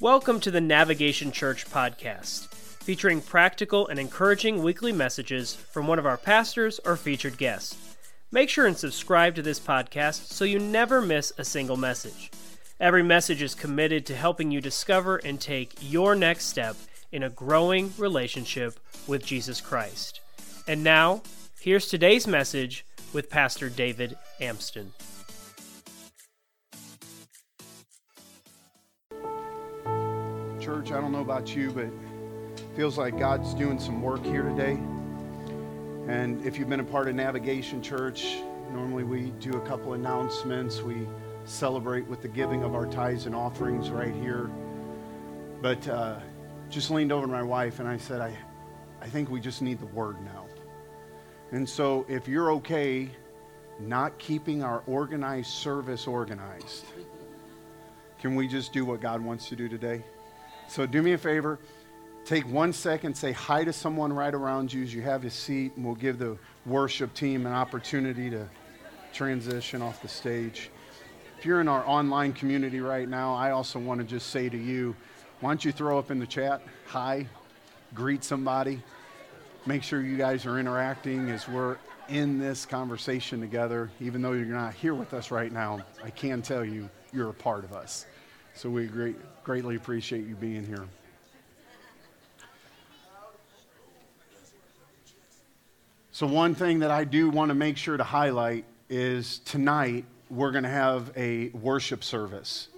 Welcome to the Navigation Church podcast, featuring practical and encouraging weekly messages from one of our pastors or featured guests. Make sure and subscribe to this podcast so you never miss a single message. Every message is committed to helping you discover and take your next step in a growing relationship with Jesus Christ. And now, here's today's message with Pastor David Amston. Church. I don't know about you, but feels like God's doing some work here today. And if you've been a part of Navigation Church, normally we do a couple announcements. We celebrate with the giving of our tithes and offerings right here. But uh, just leaned over to my wife and I said, I, I think we just need the word now. And so if you're okay not keeping our organized service organized, can we just do what God wants to do today? So do me a favor. Take one second, say hi to someone right around you as you have your seat, and we'll give the worship team an opportunity to transition off the stage. If you're in our online community right now, I also want to just say to you, why don't you throw up in the chat, hi, greet somebody, make sure you guys are interacting as we're in this conversation together. Even though you're not here with us right now, I can tell you, you're a part of us. So we great, greatly appreciate you being here. So, one thing that I do want to make sure to highlight is tonight we're going to have a worship service.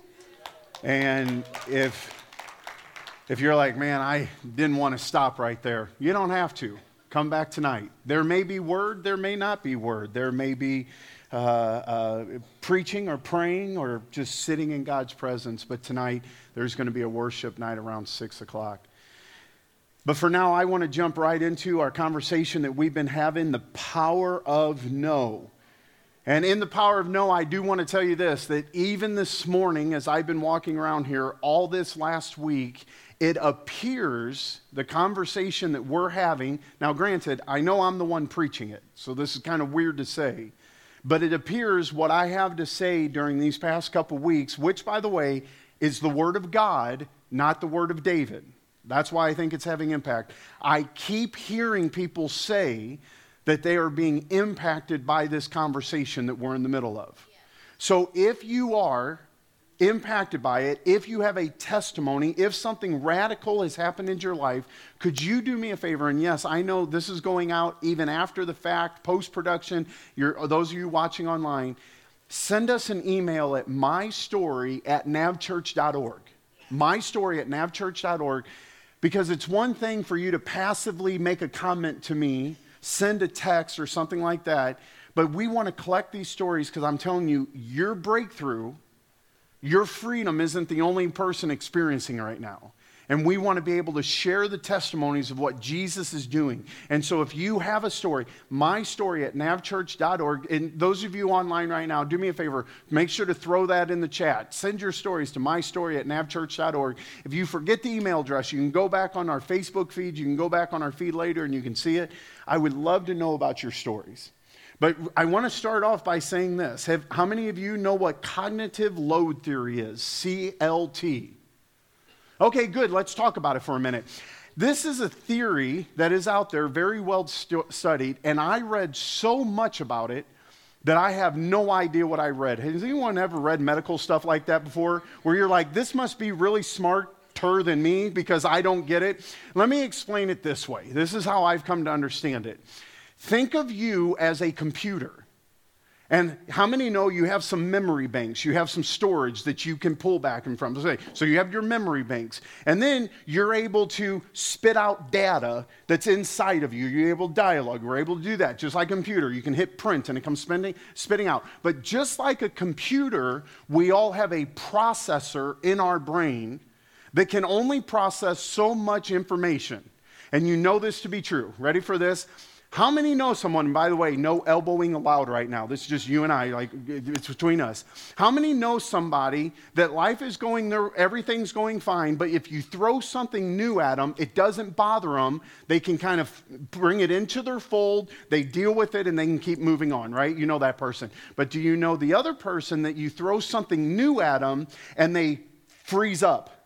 And if, if you're like, man, I didn't want to stop right there, you don't have to. Come back tonight. There may be word, there may not be word. There may be uh, uh, preaching or praying or just sitting in God's presence. But tonight, there's going to be a worship night around 6 o'clock. But for now, I want to jump right into our conversation that we've been having the power of no. And in the power of no, I do want to tell you this that even this morning, as I've been walking around here all this last week, it appears the conversation that we're having. Now, granted, I know I'm the one preaching it, so this is kind of weird to say. But it appears what I have to say during these past couple weeks, which, by the way, is the Word of God, not the Word of David. That's why I think it's having impact. I keep hearing people say that they are being impacted by this conversation that we're in the middle of. So if you are impacted by it, if you have a testimony, if something radical has happened in your life, could you do me a favor? And yes, I know this is going out even after the fact, post production. Those of you watching online, send us an email at mystory at navchurch.org. Mystory at navchurch.org. Because it's one thing for you to passively make a comment to me, send a text or something like that, but we want to collect these stories because I'm telling you, your breakthrough your freedom isn't the only person experiencing right now. And we want to be able to share the testimonies of what Jesus is doing. And so if you have a story, my story at navchurch.org, and those of you online right now, do me a favor, make sure to throw that in the chat. Send your stories to my story at navchurch.org. If you forget the email address, you can go back on our Facebook feed, you can go back on our feed later and you can see it. I would love to know about your stories. But I want to start off by saying this. Have, how many of you know what cognitive load theory is? CLT. Okay, good. Let's talk about it for a minute. This is a theory that is out there, very well stu- studied, and I read so much about it that I have no idea what I read. Has anyone ever read medical stuff like that before? Where you're like, this must be really smarter than me because I don't get it? Let me explain it this way. This is how I've come to understand it. Think of you as a computer. And how many know you have some memory banks? You have some storage that you can pull back and from. So you have your memory banks. And then you're able to spit out data that's inside of you. You're able to dialogue. We're able to do that. Just like a computer, you can hit print and it comes spending, spitting out. But just like a computer, we all have a processor in our brain that can only process so much information. And you know this to be true. Ready for this? How many know someone, by the way, no elbowing allowed right now. This is just you and I, like it's between us. How many know somebody that life is going there, everything's going fine, but if you throw something new at them, it doesn't bother them. They can kind of bring it into their fold, they deal with it, and they can keep moving on, right? You know that person. But do you know the other person that you throw something new at them and they freeze up?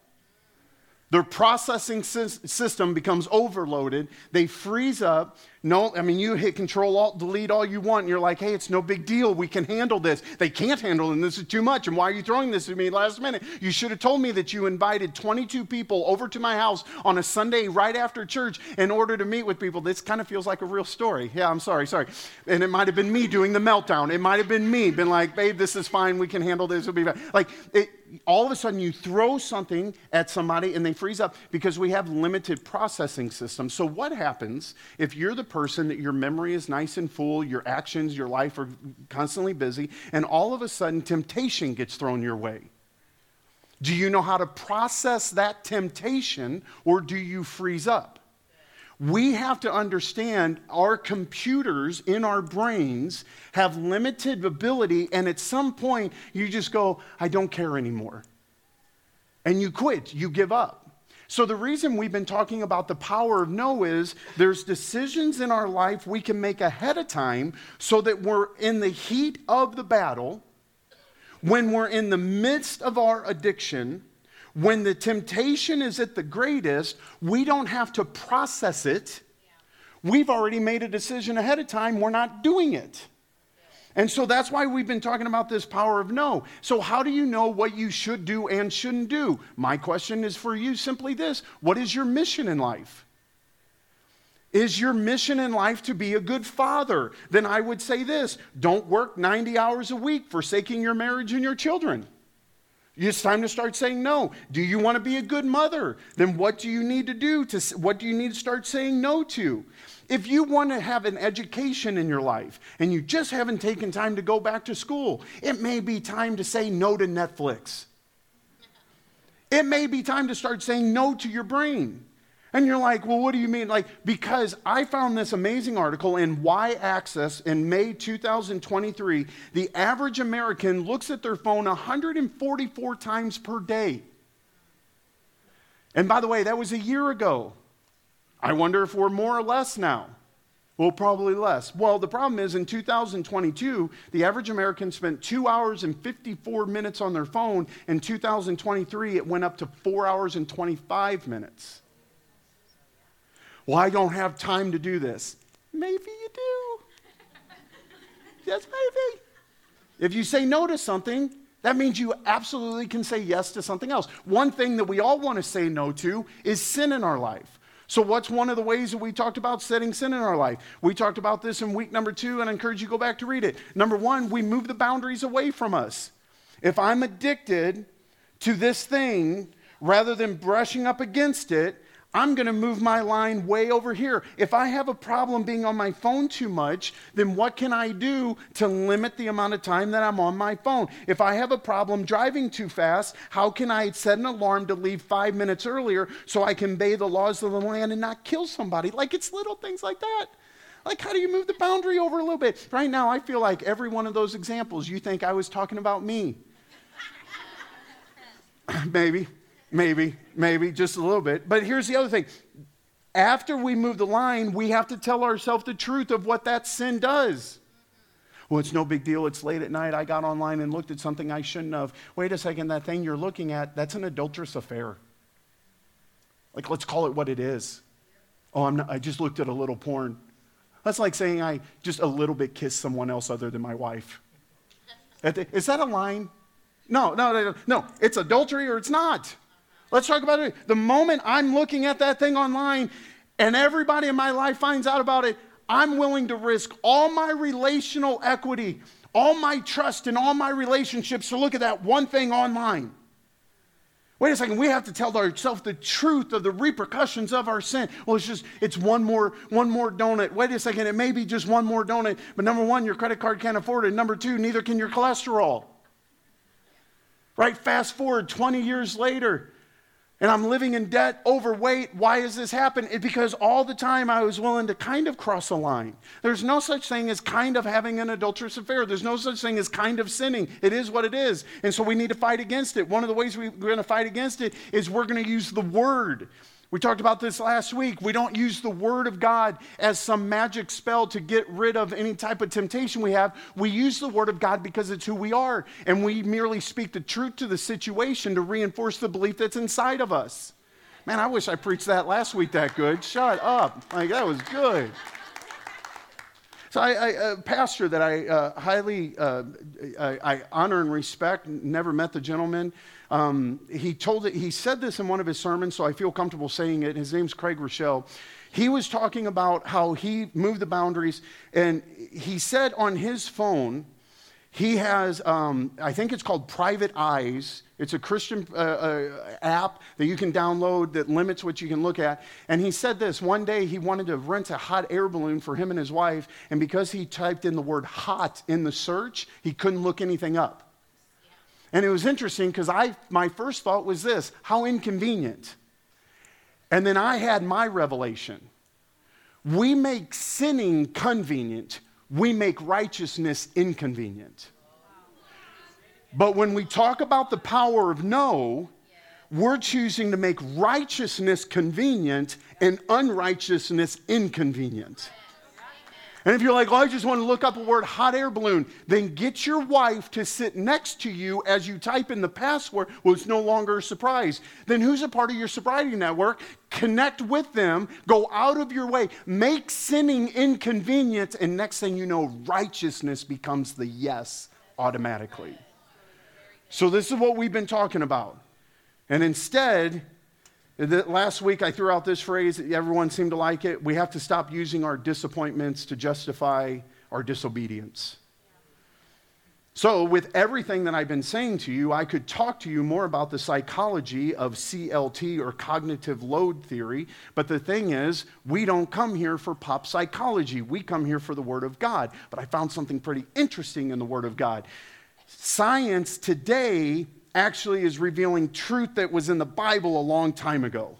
Their processing system becomes overloaded. They freeze up. No, I mean, you hit Control Alt Delete all you want, and you're like, hey, it's no big deal. We can handle this. They can't handle it, and this is too much. And why are you throwing this at me last minute? You should have told me that you invited 22 people over to my house on a Sunday right after church in order to meet with people. This kind of feels like a real story. Yeah, I'm sorry, sorry. And it might have been me doing the meltdown. It might have been me, been like, babe, this is fine. We can handle this. It'll be fine. Like, it, all of a sudden you throw something at somebody and they freeze up because we have limited processing systems. So, what happens if you're the person that your memory is nice and full, your actions, your life are constantly busy, and all of a sudden temptation gets thrown your way? Do you know how to process that temptation or do you freeze up? We have to understand our computers in our brains have limited ability, and at some point, you just go, I don't care anymore. And you quit, you give up. So, the reason we've been talking about the power of no is there's decisions in our life we can make ahead of time so that we're in the heat of the battle, when we're in the midst of our addiction, when the temptation is at the greatest, we don't have to process it. We've already made a decision ahead of time, we're not doing it. And so that's why we've been talking about this power of no. So, how do you know what you should do and shouldn't do? My question is for you simply this What is your mission in life? Is your mission in life to be a good father? Then I would say this don't work 90 hours a week, forsaking your marriage and your children. It's time to start saying no. Do you want to be a good mother? Then what do you need to do to what do you need to start saying no to? If you want to have an education in your life and you just haven't taken time to go back to school, it may be time to say no to Netflix. It may be time to start saying no to your brain. And you're like, well, what do you mean? Like, because I found this amazing article in Y Axis in May 2023. The average American looks at their phone 144 times per day. And by the way, that was a year ago. I wonder if we're more or less now. Well, probably less. Well, the problem is in 2022, the average American spent two hours and 54 minutes on their phone. In 2023, it went up to four hours and 25 minutes. Well, I don't have time to do this. Maybe you do. yes, maybe. If you say no to something, that means you absolutely can say yes to something else. One thing that we all want to say no to is sin in our life. So, what's one of the ways that we talked about setting sin in our life? We talked about this in week number two, and I encourage you to go back to read it. Number one, we move the boundaries away from us. If I'm addicted to this thing, rather than brushing up against it, I'm going to move my line way over here. If I have a problem being on my phone too much, then what can I do to limit the amount of time that I'm on my phone? If I have a problem driving too fast, how can I set an alarm to leave five minutes earlier so I can obey the laws of the land and not kill somebody? Like it's little things like that. Like, how do you move the boundary over a little bit? Right now, I feel like every one of those examples, you think I was talking about me. Maybe. Maybe, maybe, just a little bit. But here's the other thing after we move the line, we have to tell ourselves the truth of what that sin does. Well, it's no big deal. It's late at night. I got online and looked at something I shouldn't have. Wait a second, that thing you're looking at, that's an adulterous affair. Like, let's call it what it is. Oh, not, I just looked at a little porn. That's like saying I just a little bit kissed someone else other than my wife. Is that a line? No, no, no, no. It's adultery or it's not. Let's talk about it. The moment I'm looking at that thing online and everybody in my life finds out about it, I'm willing to risk all my relational equity, all my trust, and all my relationships to look at that one thing online. Wait a second, we have to tell ourselves the truth of the repercussions of our sin. Well, it's just, it's one more, one more donut. Wait a second, it may be just one more donut, but number one, your credit card can't afford it. Number two, neither can your cholesterol. Right? Fast forward 20 years later, and I'm living in debt, overweight. Why has this happened? It, because all the time I was willing to kind of cross a line. There's no such thing as kind of having an adulterous affair. There's no such thing as kind of sinning. It is what it is. And so we need to fight against it. One of the ways we're going to fight against it is we're going to use the word. We talked about this last week. We don't use the Word of God as some magic spell to get rid of any type of temptation we have. We use the Word of God because it's who we are. And we merely speak the truth to the situation to reinforce the belief that's inside of us. Man, I wish I preached that last week that good. Shut up. Like, that was good. So, I, I, a pastor that I uh, highly uh, I, I, honor and respect, never met the gentleman. Um, he told it, he said this in one of his sermons, so I feel comfortable saying it. His name's Craig Groeschel. He was talking about how he moved the boundaries, and he said on his phone, he has, um, I think it's called Private Eyes. It's a Christian uh, uh, app that you can download that limits what you can look at. And he said this one day he wanted to rent a hot air balloon for him and his wife. And because he typed in the word hot in the search, he couldn't look anything up. And it was interesting because I, my first thought was this how inconvenient. And then I had my revelation. We make sinning convenient we make righteousness inconvenient. But when we talk about the power of no, we're choosing to make righteousness convenient and unrighteousness inconvenient. And if you're like, oh, I just want to look up a word hot air balloon, then get your wife to sit next to you as you type in the password. Well, it's no longer a surprise. Then who's a part of your sobriety network? Connect with them, go out of your way, make sinning inconvenient, and next thing you know, righteousness becomes the yes automatically. So, this is what we've been talking about. And instead, Last week I threw out this phrase, everyone seemed to like it. We have to stop using our disappointments to justify our disobedience. So, with everything that I've been saying to you, I could talk to you more about the psychology of CLT or cognitive load theory. But the thing is, we don't come here for pop psychology. We come here for the Word of God. But I found something pretty interesting in the Word of God. Science today actually is revealing truth that was in the Bible a long time ago.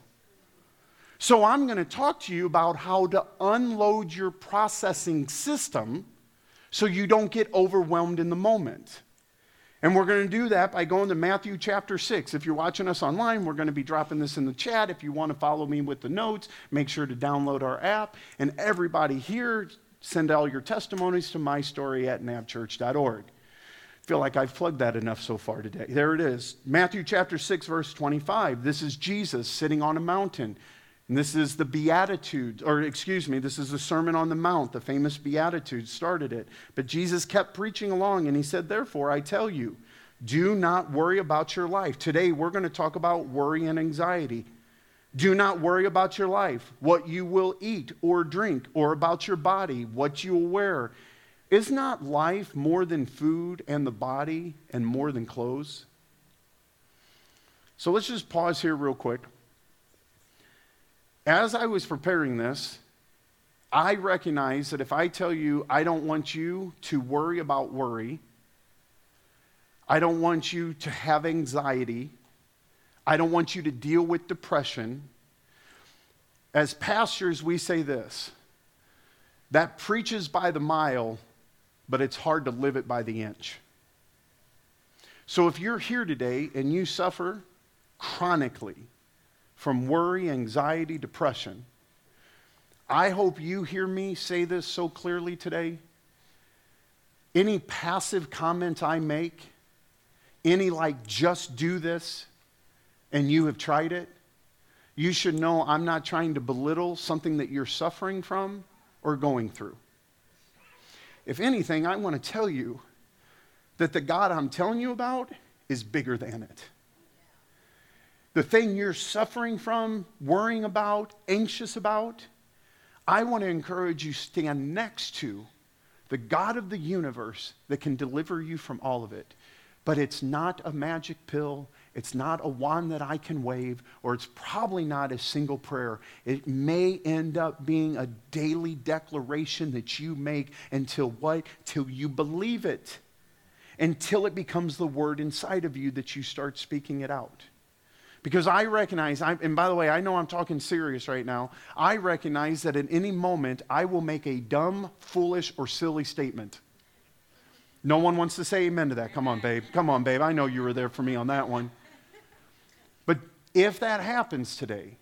So I'm going to talk to you about how to unload your processing system so you don't get overwhelmed in the moment. And we're going to do that by going to Matthew chapter 6. If you're watching us online, we're going to be dropping this in the chat. If you want to follow me with the notes, make sure to download our app. And everybody here, send all your testimonies to mystory at navchurch.org feel like I've plugged that enough so far today. There it is. Matthew chapter 6, verse 25. This is Jesus sitting on a mountain. And this is the Beatitudes, or excuse me, this is the Sermon on the Mount. The famous Beatitudes started it. But Jesus kept preaching along and he said, Therefore, I tell you, do not worry about your life. Today, we're going to talk about worry and anxiety. Do not worry about your life, what you will eat or drink, or about your body, what you will wear. Is not life more than food and the body and more than clothes? So let's just pause here real quick. As I was preparing this, I recognize that if I tell you I don't want you to worry about worry, I don't want you to have anxiety, I don't want you to deal with depression. As pastors, we say this that preaches by the mile but it's hard to live it by the inch. So if you're here today and you suffer chronically from worry, anxiety, depression, I hope you hear me say this so clearly today. Any passive comment I make, any like just do this, and you have tried it, you should know I'm not trying to belittle something that you're suffering from or going through. If anything, I want to tell you that the God I'm telling you about is bigger than it. The thing you're suffering from, worrying about, anxious about, I want to encourage you stand next to the God of the universe that can deliver you from all of it. But it's not a magic pill. It's not a wand that I can wave, or it's probably not a single prayer. It may end up being a daily declaration that you make until what? Till you believe it. Until it becomes the word inside of you that you start speaking it out. Because I recognize, I, and by the way, I know I'm talking serious right now. I recognize that at any moment I will make a dumb, foolish, or silly statement. No one wants to say amen to that. Come on, babe. Come on, babe. I know you were there for me on that one. But if that happens today,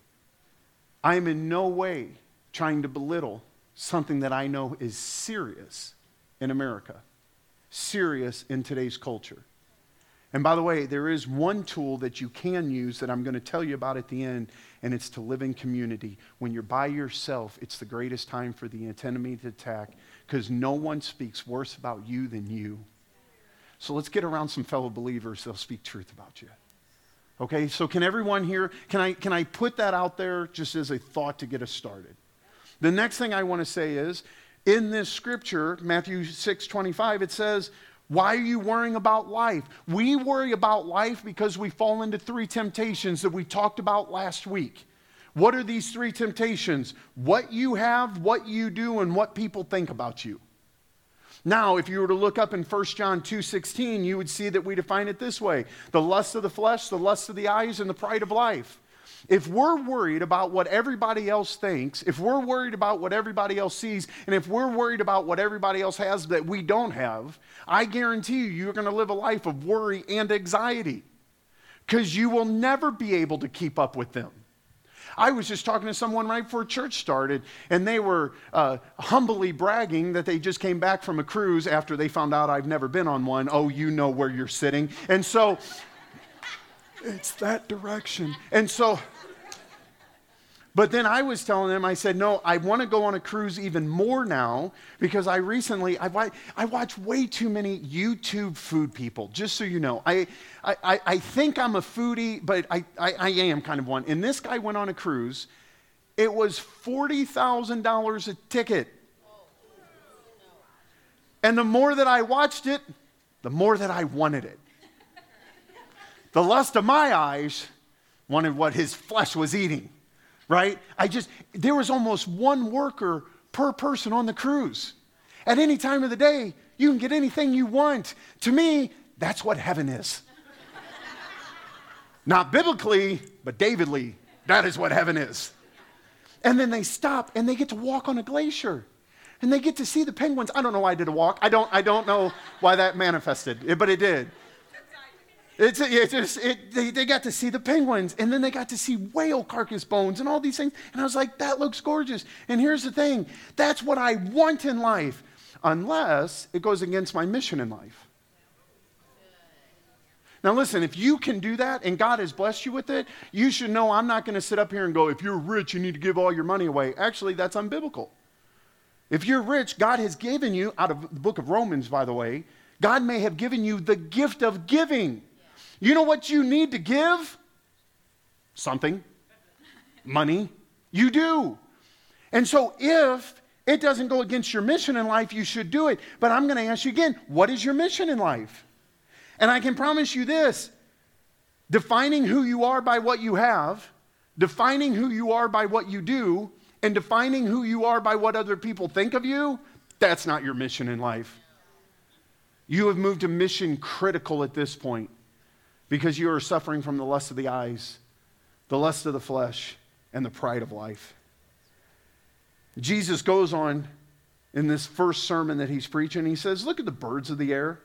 I am in no way trying to belittle something that I know is serious in America, serious in today's culture. And by the way, there is one tool that you can use that I'm going to tell you about at the end, and it's to live in community. When you're by yourself, it's the greatest time for the enemy to attack because no one speaks worse about you than you. So let's get around some fellow believers. They'll speak truth about you. Okay, so can everyone here, can I, can I put that out there just as a thought to get us started? The next thing I want to say is in this scripture, Matthew 6 25, it says, why are you worrying about life? We worry about life because we fall into three temptations that we talked about last week. What are these three temptations? What you have, what you do, and what people think about you. Now, if you were to look up in 1 John 2:16, you would see that we define it this way: the lust of the flesh, the lust of the eyes, and the pride of life. If we're worried about what everybody else thinks, if we're worried about what everybody else sees, and if we're worried about what everybody else has that we don't have, I guarantee you, you're going to live a life of worry and anxiety because you will never be able to keep up with them. I was just talking to someone right before church started, and they were uh, humbly bragging that they just came back from a cruise after they found out I've never been on one. Oh, you know where you're sitting. And so, it's that direction. And so, but then I was telling them, I said, no, I want to go on a cruise even more now because I recently, I, I watch way too many YouTube food people, just so you know. I, I, I think I'm a foodie, but I, I, I am kind of one. And this guy went on a cruise. It was $40,000 a ticket. And the more that I watched it, the more that I wanted it. The lust of my eyes wanted what his flesh was eating right? I just, there was almost one worker per person on the cruise. At any time of the day, you can get anything you want. To me, that's what heaven is. Not biblically, but Davidly, that is what heaven is. And then they stop and they get to walk on a glacier. And they get to see the penguins. I don't know why I did a walk. I don't, I don't know why that manifested, but it did. It's, it just, it, they, they got to see the penguins and then they got to see whale carcass bones and all these things. And I was like, that looks gorgeous. And here's the thing that's what I want in life, unless it goes against my mission in life. Now, listen, if you can do that and God has blessed you with it, you should know I'm not going to sit up here and go, if you're rich, you need to give all your money away. Actually, that's unbiblical. If you're rich, God has given you, out of the book of Romans, by the way, God may have given you the gift of giving. You know what you need to give? Something. Money. You do. And so if it doesn't go against your mission in life, you should do it. But I'm going to ask you again what is your mission in life? And I can promise you this defining who you are by what you have, defining who you are by what you do, and defining who you are by what other people think of you, that's not your mission in life. You have moved to mission critical at this point because you are suffering from the lust of the eyes, the lust of the flesh, and the pride of life. Jesus goes on in this first sermon that he's preaching. He says, Look at the birds of the air.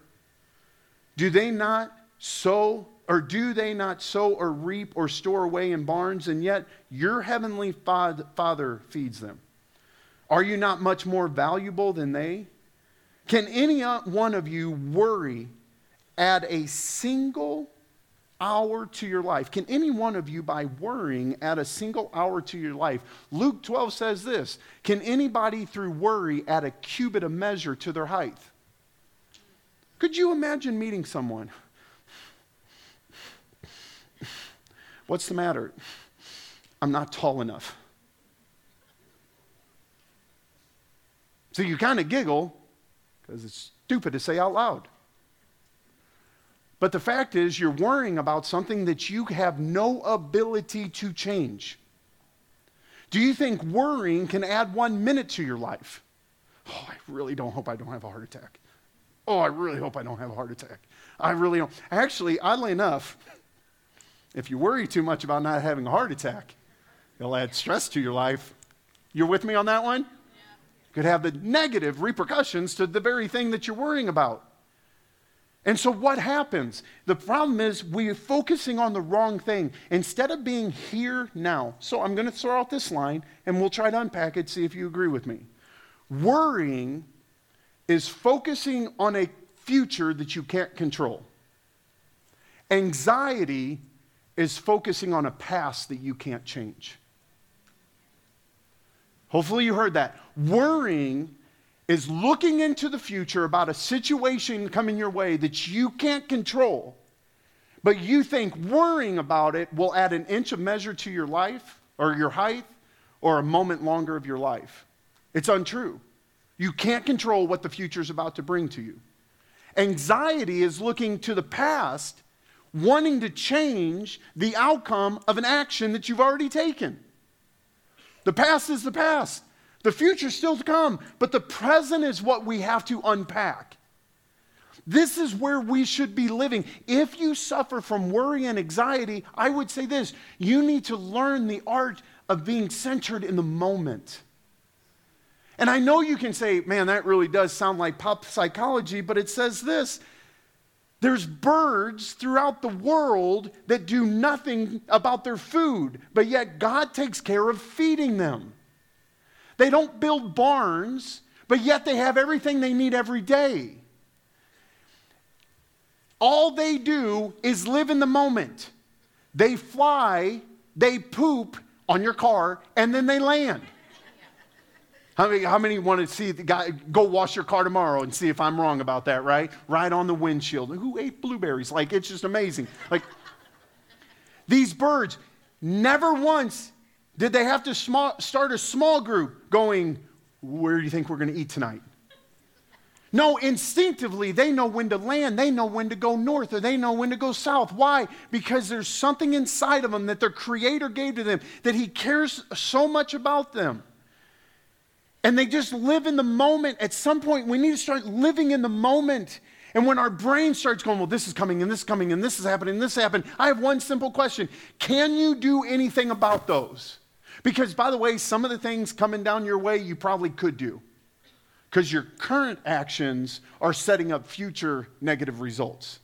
Do they not sow, or do they not sow or reap or store away in barns, and yet your heavenly Father feeds them? Are you not much more valuable than they? Can any one of you worry add a single hour to your life? Can any one of you, by worrying, add a single hour to your life? Luke 12 says this Can anybody, through worry, add a cubit of measure to their height? Could you imagine meeting someone? What's the matter? I'm not tall enough. So you kind of giggle because it's stupid to say out loud. But the fact is, you're worrying about something that you have no ability to change. Do you think worrying can add one minute to your life? Oh, I really don't hope I don't have a heart attack. Oh, I really hope I don't have a heart attack. I really don't. Actually, oddly enough, if you worry too much about not having a heart attack, it'll add stress to your life. You're with me on that one? Yeah. Could have the negative repercussions to the very thing that you're worrying about. And so what happens? The problem is we're focusing on the wrong thing instead of being here now. So I'm going to throw out this line and we'll try to unpack it, see if you agree with me. Worrying is focusing on a future that you can't control. Anxiety is focusing on a past that you can't change. Hopefully, you heard that. Worrying is looking into the future about a situation coming your way that you can't control, but you think worrying about it will add an inch of measure to your life or your height or a moment longer of your life. It's untrue. You can't control what the future is about to bring to you. Anxiety is looking to the past, wanting to change the outcome of an action that you've already taken. The past is the past. The future's still to come, but the present is what we have to unpack. This is where we should be living. If you suffer from worry and anxiety, I would say this you need to learn the art of being centered in the moment. And I know you can say, man, that really does sound like pop psychology, but it says this there's birds throughout the world that do nothing about their food, but yet God takes care of feeding them. They don't build barns, but yet they have everything they need every day. All they do is live in the moment. They fly, they poop on your car, and then they land. How many, how many want to see the guy go wash your car tomorrow and see if I'm wrong about that, right? Right on the windshield. Who ate blueberries? Like, it's just amazing. Like, these birds, never once did they have to small, start a small group going, Where do you think we're going to eat tonight? No, instinctively, they know when to land. They know when to go north or they know when to go south. Why? Because there's something inside of them that their Creator gave to them, that He cares so much about them and they just live in the moment. At some point, we need to start living in the moment. And when our brain starts going, well, this is coming and this is coming and this is happening and this happened, I have one simple question Can you do anything about those? Because, by the way, some of the things coming down your way you probably could do because your current actions are setting up future negative results.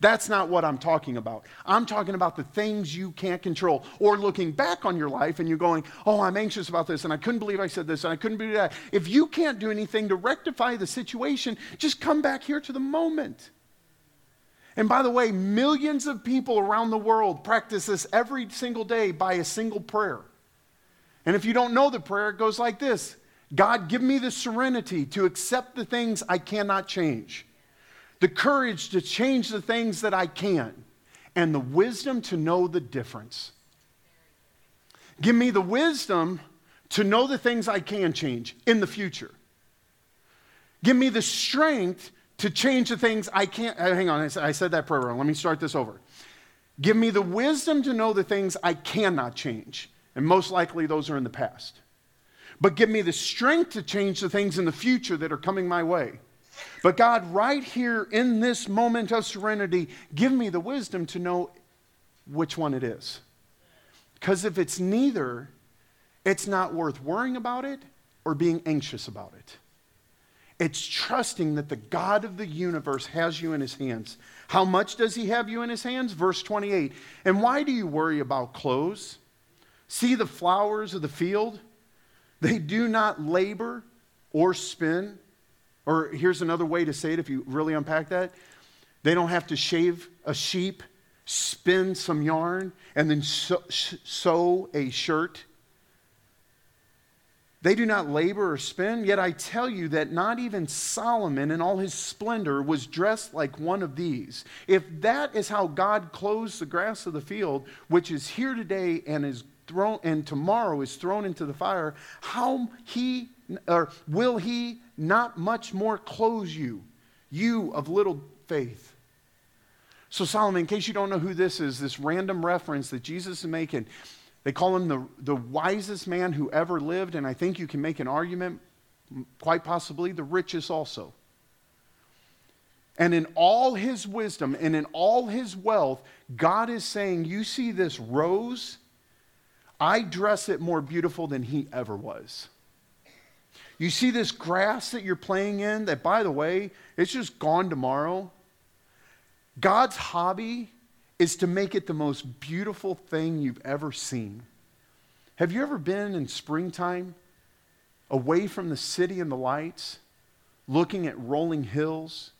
That's not what I'm talking about. I'm talking about the things you can't control. Or looking back on your life and you're going, oh, I'm anxious about this and I couldn't believe I said this and I couldn't do that. If you can't do anything to rectify the situation, just come back here to the moment. And by the way, millions of people around the world practice this every single day by a single prayer. And if you don't know the prayer, it goes like this God, give me the serenity to accept the things I cannot change the courage to change the things that I can, and the wisdom to know the difference. Give me the wisdom to know the things I can change in the future. Give me the strength to change the things I can't. Uh, hang on, I said that prayer wrong. Let me start this over. Give me the wisdom to know the things I cannot change. And most likely those are in the past. But give me the strength to change the things in the future that are coming my way. But God, right here in this moment of serenity, give me the wisdom to know which one it is. Because if it's neither, it's not worth worrying about it or being anxious about it. It's trusting that the God of the universe has you in his hands. How much does he have you in his hands? Verse 28. And why do you worry about clothes? See the flowers of the field? They do not labor or spin. Or here's another way to say it if you really unpack that they don't have to shave a sheep, spin some yarn, and then sew, a shirt. They do not labor or spin, yet I tell you that not even Solomon in all his splendor was dressed like one of these. If that is how God clothes the grass of the field, which is here today and is thrown and tomorrow is thrown into the fire, how he or will he not much more close you, you of little faith. So, Solomon, in case you don't know who this is, this random reference that Jesus is making, they call him the, the wisest man who ever lived, and I think you can make an argument, quite possibly the richest also. And in all his wisdom and in all his wealth, God is saying, You see this rose? I dress it more beautiful than he ever was. You see this grass that you're playing in, that by the way, it's just gone tomorrow? God's hobby is to make it the most beautiful thing you've ever seen. Have you ever been in springtime away from the city and the lights, looking at rolling hills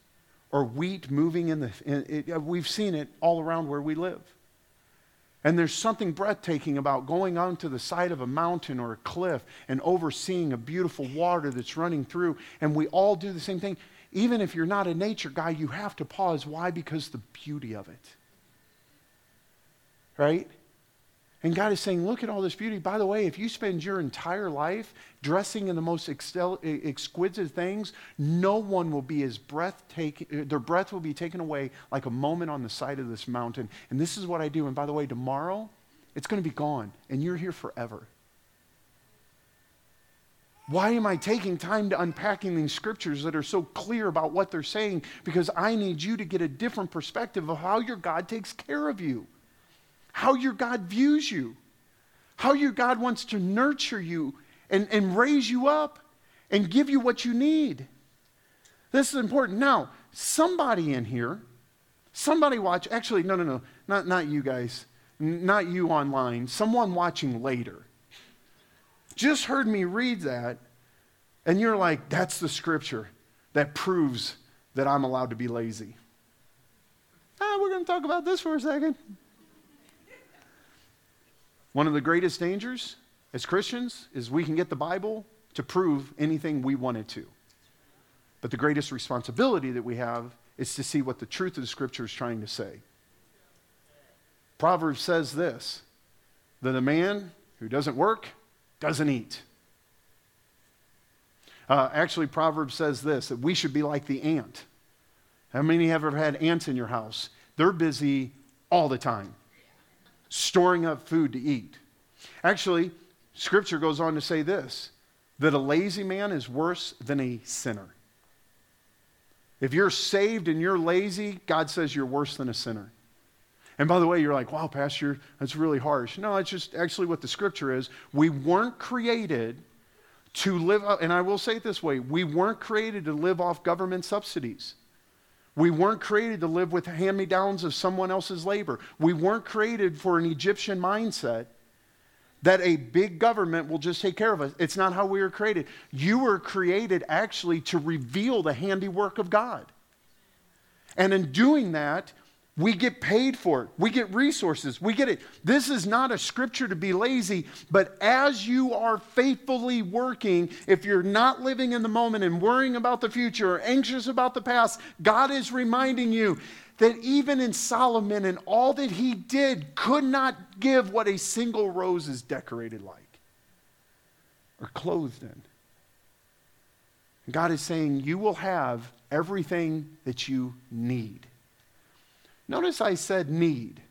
or wheat moving in the. In, it, we've seen it all around where we live. And there's something breathtaking about going onto the side of a mountain or a cliff and overseeing a beautiful water that's running through. And we all do the same thing. Even if you're not a nature guy, you have to pause. Why? Because the beauty of it. Right? And God is saying, look at all this beauty. By the way, if you spend your entire life dressing in the most exquisite things, no one will be as breathtaking, uh, their breath will be taken away like a moment on the side of this mountain. And this is what I do. And by the way, tomorrow, it's going to be gone, and you're here forever. Why am I taking time to unpacking these scriptures that are so clear about what they're saying? Because I need you to get a different perspective of how your God takes care of you how your God views you, how your God wants to nurture you and, and raise you up and give you what you need. This is important. Now, somebody in here, somebody watch, actually, no, no, no, not, not you guys, not you online, someone watching later, just heard me read that, and you're like, that's the scripture that proves that I'm allowed to be lazy. Ah, we're going to talk about this for a second. One of the greatest dangers as Christians is we can get the Bible to prove anything we want it to. But the greatest responsibility that we have is to see what the truth of the scripture is trying to say. Proverbs says this that a man who doesn't work doesn't eat. Uh, actually, Proverbs says this that we should be like the ant. How many have ever had ants in your house? They're busy all the time storing up food to eat. Actually, Scripture goes on to say this that a lazy man is worse than a sinner. If you're saved and you're lazy, God says you're worse than a sinner. And by the way, you're like, wow, Pastor, that's really harsh. No, it's just actually what the scripture is. We weren't created to live, and I will say it this way we weren't created to live off government subsidies. We weren't created to live with hand me downs of someone else's labor. We weren't created for an Egyptian mindset that a big government will just take care of us. It's not how we were created. You were created actually to reveal the handiwork of God. And in doing that, we get paid for it. We get resources. We get it. This is not a scripture to be lazy, but as you are faithfully working, if you're not living in the moment and worrying about the future or anxious about the past, God is reminding you that even in Solomon and all that he did could not give what a single rose is decorated like or clothed in. God is saying, You will have everything that you need. Notice I said need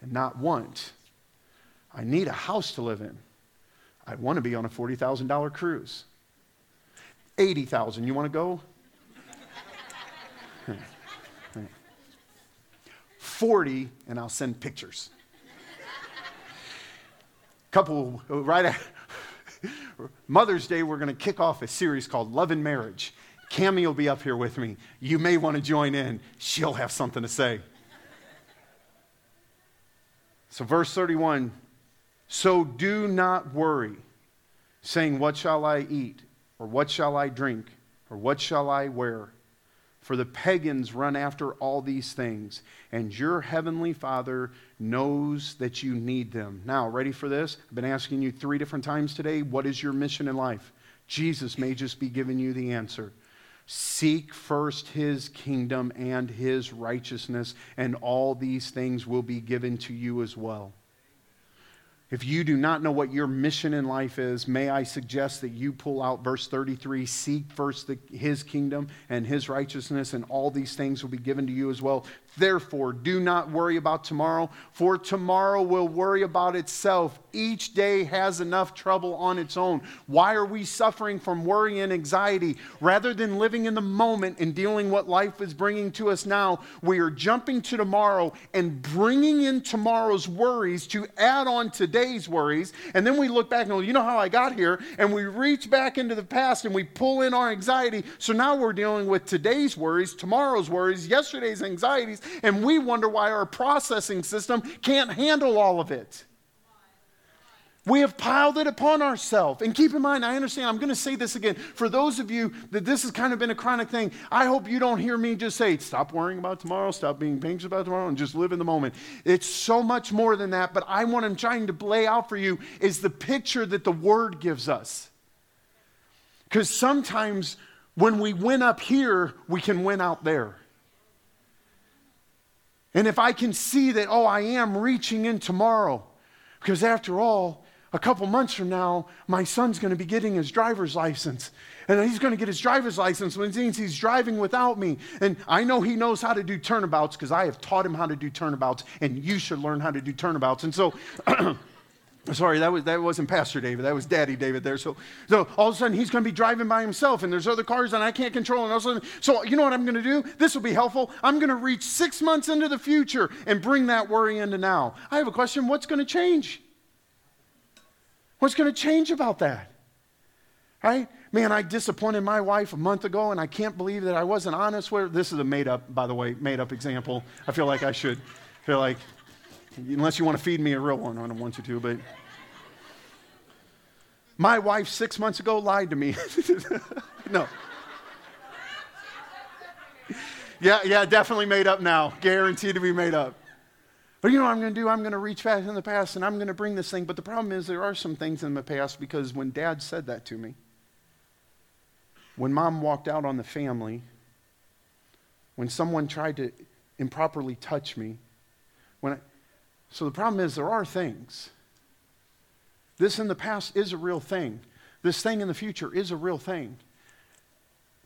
and not want. I need a house to live in. I want to be on a $40,000 cruise. 80,000, you want to go? 40 and I'll send pictures. Couple right after Mother's Day we're going to kick off a series called Love and Marriage. Cami will be up here with me. You may want to join in. She'll have something to say. So, verse 31 So do not worry, saying, What shall I eat? Or what shall I drink? Or what shall I wear? For the pagans run after all these things, and your heavenly Father knows that you need them. Now, ready for this? I've been asking you three different times today what is your mission in life? Jesus may just be giving you the answer. Seek first his kingdom and his righteousness, and all these things will be given to you as well. If you do not know what your mission in life is, may I suggest that you pull out verse 33 Seek first the, his kingdom and his righteousness, and all these things will be given to you as well. Therefore, do not worry about tomorrow, for tomorrow will worry about itself. Each day has enough trouble on its own. Why are we suffering from worry and anxiety? Rather than living in the moment and dealing what life is bringing to us now, we are jumping to tomorrow and bringing in tomorrow's worries to add on today's worries. And then we look back and go, you know how I got here? And we reach back into the past and we pull in our anxiety. So now we're dealing with today's worries, tomorrow's worries, yesterday's anxieties and we wonder why our processing system can't handle all of it. We have piled it upon ourselves. And keep in mind, I understand, I'm going to say this again. For those of you that this has kind of been a chronic thing, I hope you don't hear me just say, stop worrying about tomorrow, stop being anxious about tomorrow, and just live in the moment. It's so much more than that, but I what I'm trying to lay out for you is the picture that the Word gives us. Because sometimes when we win up here, we can win out there. And if I can see that, oh, I am reaching in tomorrow, because after all, a couple months from now, my son's going to be getting his driver's license. And he's going to get his driver's license, which means he's driving without me. And I know he knows how to do turnabouts because I have taught him how to do turnabouts, and you should learn how to do turnabouts. And so, sorry, that, was, that wasn't Pastor David, that was Daddy David there. So, so all of a sudden, he's going to be driving by himself, and there's other cars that I can't control. And all of a sudden, so you know what I'm going to do? This will be helpful. I'm going to reach six months into the future and bring that worry into now. I have a question what's going to change? What's going to change about that? Right? Man, I disappointed my wife a month ago, and I can't believe that I wasn't honest with her. This is a made up, by the way, made up example. I feel like I should. Feel like, unless you want to feed me a real one, I don't want you to, but. My wife six months ago lied to me. no. Yeah, yeah, definitely made up now. Guaranteed to be made up. But you know what I'm going to do? I'm going to reach back in the past and I'm going to bring this thing. But the problem is, there are some things in the past because when dad said that to me, when mom walked out on the family, when someone tried to improperly touch me, when I, so the problem is, there are things. This in the past is a real thing. This thing in the future is a real thing.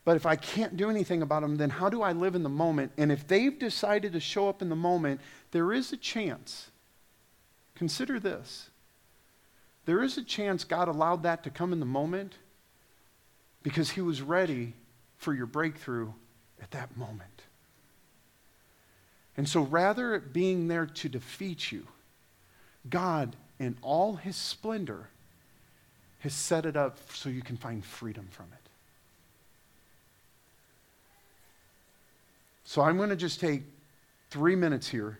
But if I can't do anything about them, then how do I live in the moment? And if they've decided to show up in the moment, there is a chance. Consider this. There is a chance God allowed that to come in the moment because He was ready for your breakthrough at that moment. And so rather it being there to defeat you, God, in all His splendor, has set it up so you can find freedom from it. So I'm going to just take three minutes here.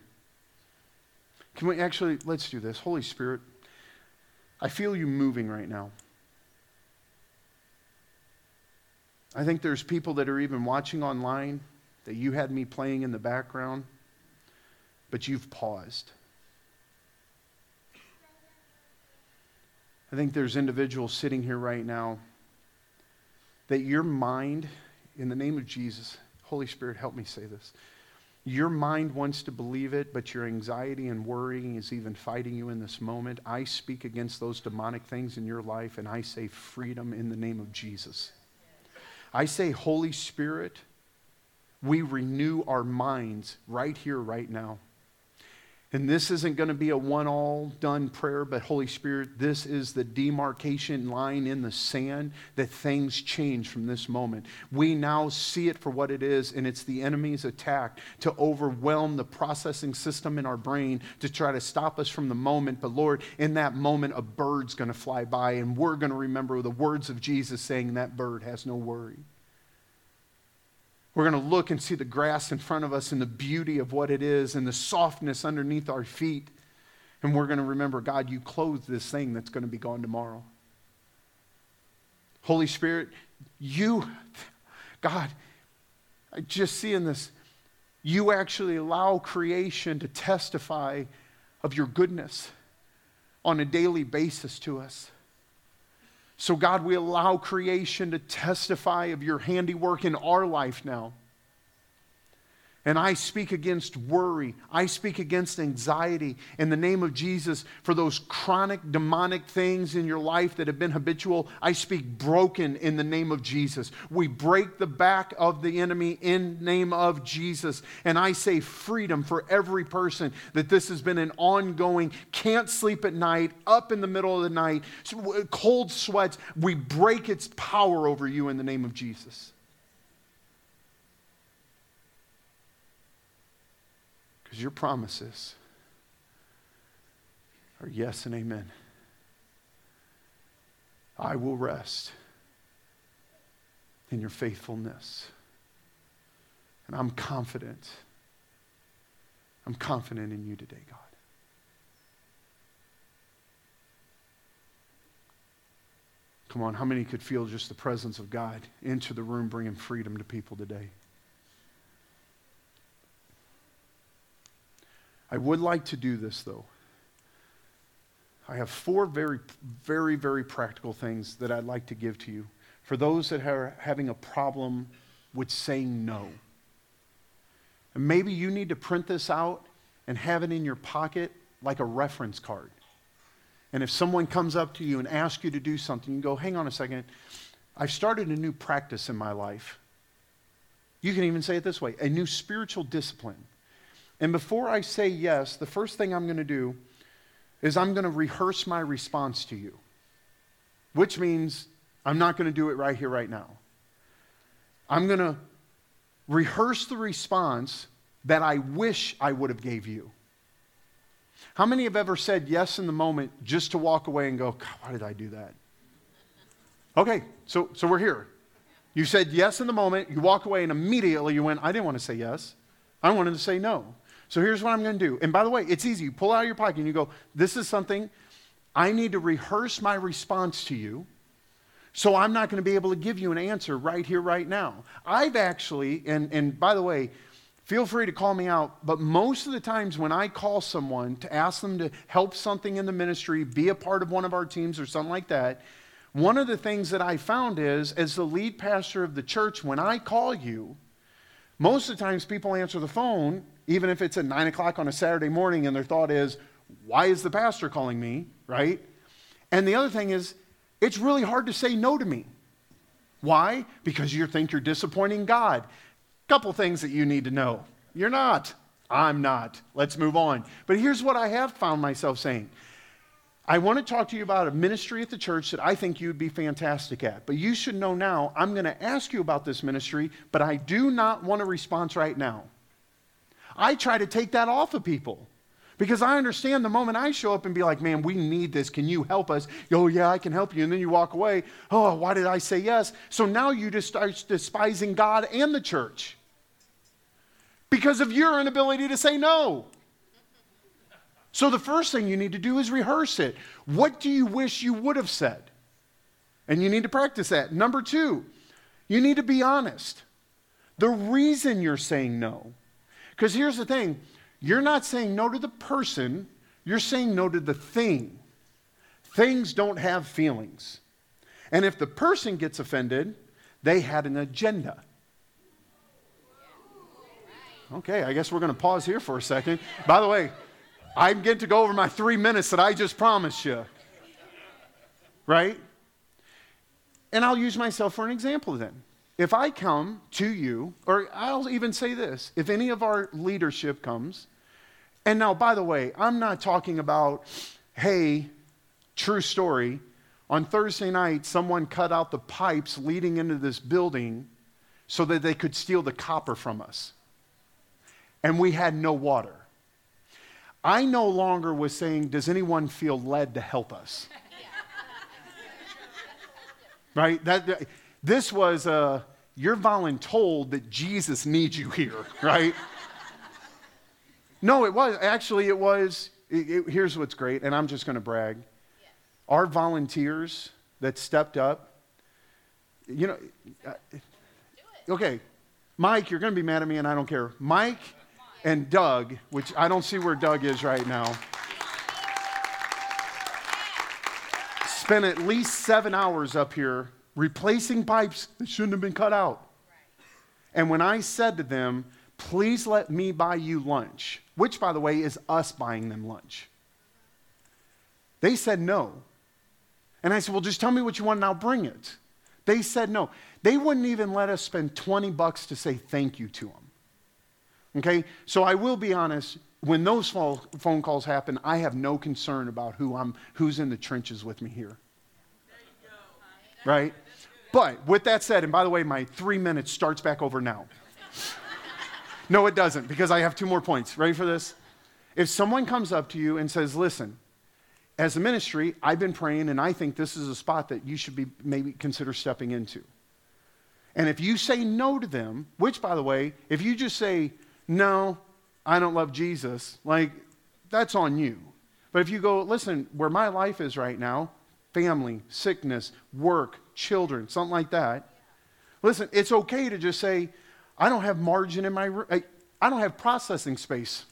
Can we actually, let's do this. Holy Spirit, I feel you moving right now. I think there's people that are even watching online that you had me playing in the background, but you've paused. I think there's individuals sitting here right now that your mind, in the name of Jesus, Holy Spirit, help me say this. Your mind wants to believe it, but your anxiety and worrying is even fighting you in this moment. I speak against those demonic things in your life, and I say freedom in the name of Jesus. I say, Holy Spirit, we renew our minds right here, right now. And this isn't going to be a one all done prayer, but Holy Spirit, this is the demarcation line in the sand that things change from this moment. We now see it for what it is, and it's the enemy's attack to overwhelm the processing system in our brain to try to stop us from the moment. But Lord, in that moment, a bird's going to fly by, and we're going to remember the words of Jesus saying that bird has no worry. We're going to look and see the grass in front of us and the beauty of what it is and the softness underneath our feet. And we're going to remember, God, you clothed this thing that's going to be gone tomorrow. Holy Spirit, you, God, I just see in this, you actually allow creation to testify of your goodness on a daily basis to us. So, God, we allow creation to testify of your handiwork in our life now. And I speak against worry. I speak against anxiety in the name of Jesus for those chronic demonic things in your life that have been habitual. I speak broken in the name of Jesus. We break the back of the enemy in name of Jesus. And I say freedom for every person that this has been an ongoing, can't sleep at night, up in the middle of the night, cold sweats. We break its power over you in the name of Jesus. Because your promises are yes and amen. I will rest in your faithfulness. And I'm confident. I'm confident in you today, God. Come on, how many could feel just the presence of God into the room bringing freedom to people today? I would like to do this, though. I have four very, very, very practical things that I'd like to give to you for those that are having a problem with saying no. And maybe you need to print this out and have it in your pocket like a reference card. And if someone comes up to you and asks you to do something, you go, hang on a second, I've started a new practice in my life. You can even say it this way a new spiritual discipline. And before I say yes, the first thing I'm going to do is I'm going to rehearse my response to you, which means I'm not going to do it right here, right now. I'm going to rehearse the response that I wish I would have gave you. How many have ever said yes in the moment just to walk away and go, God, why did I do that? Okay, so, so we're here. You said yes in the moment, you walk away, and immediately you went, I didn't want to say yes. I wanted to say no. So here's what I'm going to do. And by the way, it's easy. You pull out your pocket and you go, This is something I need to rehearse my response to you. So I'm not going to be able to give you an answer right here, right now. I've actually, and, and by the way, feel free to call me out, but most of the times when I call someone to ask them to help something in the ministry, be a part of one of our teams or something like that, one of the things that I found is, as the lead pastor of the church, when I call you, most of the times people answer the phone, even if it's at 9 o'clock on a Saturday morning, and their thought is, why is the pastor calling me, right? And the other thing is, it's really hard to say no to me. Why? Because you think you're disappointing God. Couple things that you need to know. You're not. I'm not. Let's move on. But here's what I have found myself saying. I want to talk to you about a ministry at the church that I think you'd be fantastic at. But you should know now, I'm going to ask you about this ministry, but I do not want a response right now. I try to take that off of people. Because I understand the moment I show up and be like, man, we need this. Can you help us? Oh, yeah, I can help you. And then you walk away. Oh, why did I say yes? So now you just start despising God and the church because of your inability to say no. So the first thing you need to do is rehearse it. What do you wish you would have said? And you need to practice that. Number two, you need to be honest. The reason you're saying no. Because here's the thing you're not saying no to the person, you're saying no to the thing. Things don't have feelings. And if the person gets offended, they had an agenda. Okay, I guess we're going to pause here for a second. By the way, I'm getting to go over my three minutes that I just promised you. Right? And I'll use myself for an example then. If I come to you, or I'll even say this if any of our leadership comes and now, by the way, I'm not talking about, hey, true story. On Thursday night, someone cut out the pipes leading into this building so that they could steal the copper from us. And we had no water. I no longer was saying, Does anyone feel led to help us? right? That, this was, uh, you're voluntold that Jesus needs you here, right? No, it was. Actually, it was. It, it, here's what's great, and I'm just going to brag. Yes. Our volunteers that stepped up, you know, uh, okay, Mike, you're going to be mad at me, and I don't care. Mike and Doug, which I don't see where Doug is right now, spent at least seven hours up here replacing pipes that shouldn't have been cut out. And when I said to them, please let me buy you lunch, which, by the way, is us buying them lunch. They said no. And I said, well, just tell me what you want and I'll bring it. They said no. They wouldn't even let us spend 20 bucks to say thank you to them. Okay? So I will be honest, when those phone calls happen, I have no concern about who I'm, who's in the trenches with me here. Right? But with that said, and by the way, my three minutes starts back over now. No, it doesn't, because I have two more points. Ready for this? If someone comes up to you and says, Listen, as a ministry, I've been praying and I think this is a spot that you should be maybe consider stepping into. And if you say no to them, which by the way, if you just say, No, I don't love Jesus, like that's on you. But if you go, listen, where my life is right now, family, sickness, work, children, something like that. Listen, it's okay to just say, I don't have margin in my, I, I don't have processing space.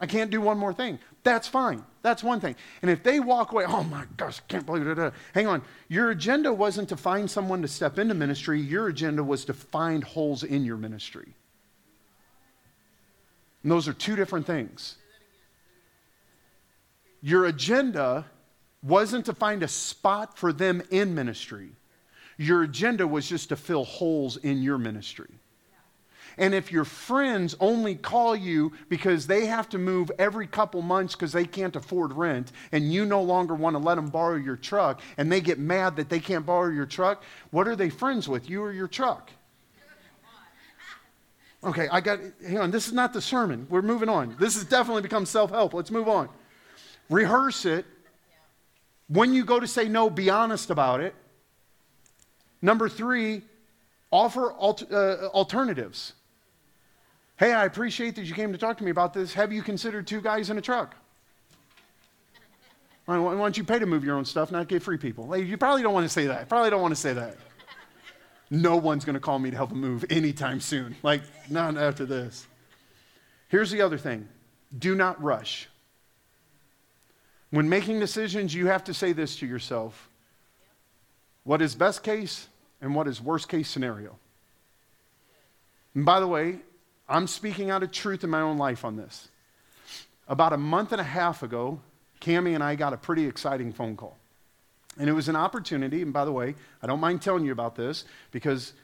I can't do one more thing. That's fine. That's one thing. And if they walk away, oh my gosh, I can't believe it. Hang on. Your agenda wasn't to find someone to step into ministry, your agenda was to find holes in your ministry. And those are two different things. Your agenda wasn't to find a spot for them in ministry. Your agenda was just to fill holes in your ministry. And if your friends only call you because they have to move every couple months because they can't afford rent, and you no longer want to let them borrow your truck, and they get mad that they can't borrow your truck, what are they friends with, you or your truck? Okay, I got, hang on, this is not the sermon. We're moving on. This has definitely become self help. Let's move on. Rehearse it. When you go to say no, be honest about it. Number three, offer uh, alternatives. Hey, I appreciate that you came to talk to me about this. Have you considered two guys in a truck? Why don't you pay to move your own stuff, not get free people? you probably don't want to say that. Probably don't want to say that. No one's going to call me to help them move anytime soon. Like, not after this. Here's the other thing do not rush. When making decisions, you have to say this to yourself what is best case and what is worst case scenario. And by the way, I'm speaking out of truth in my own life on this. About a month and a half ago, Cami and I got a pretty exciting phone call. And it was an opportunity, and by the way, I don't mind telling you about this because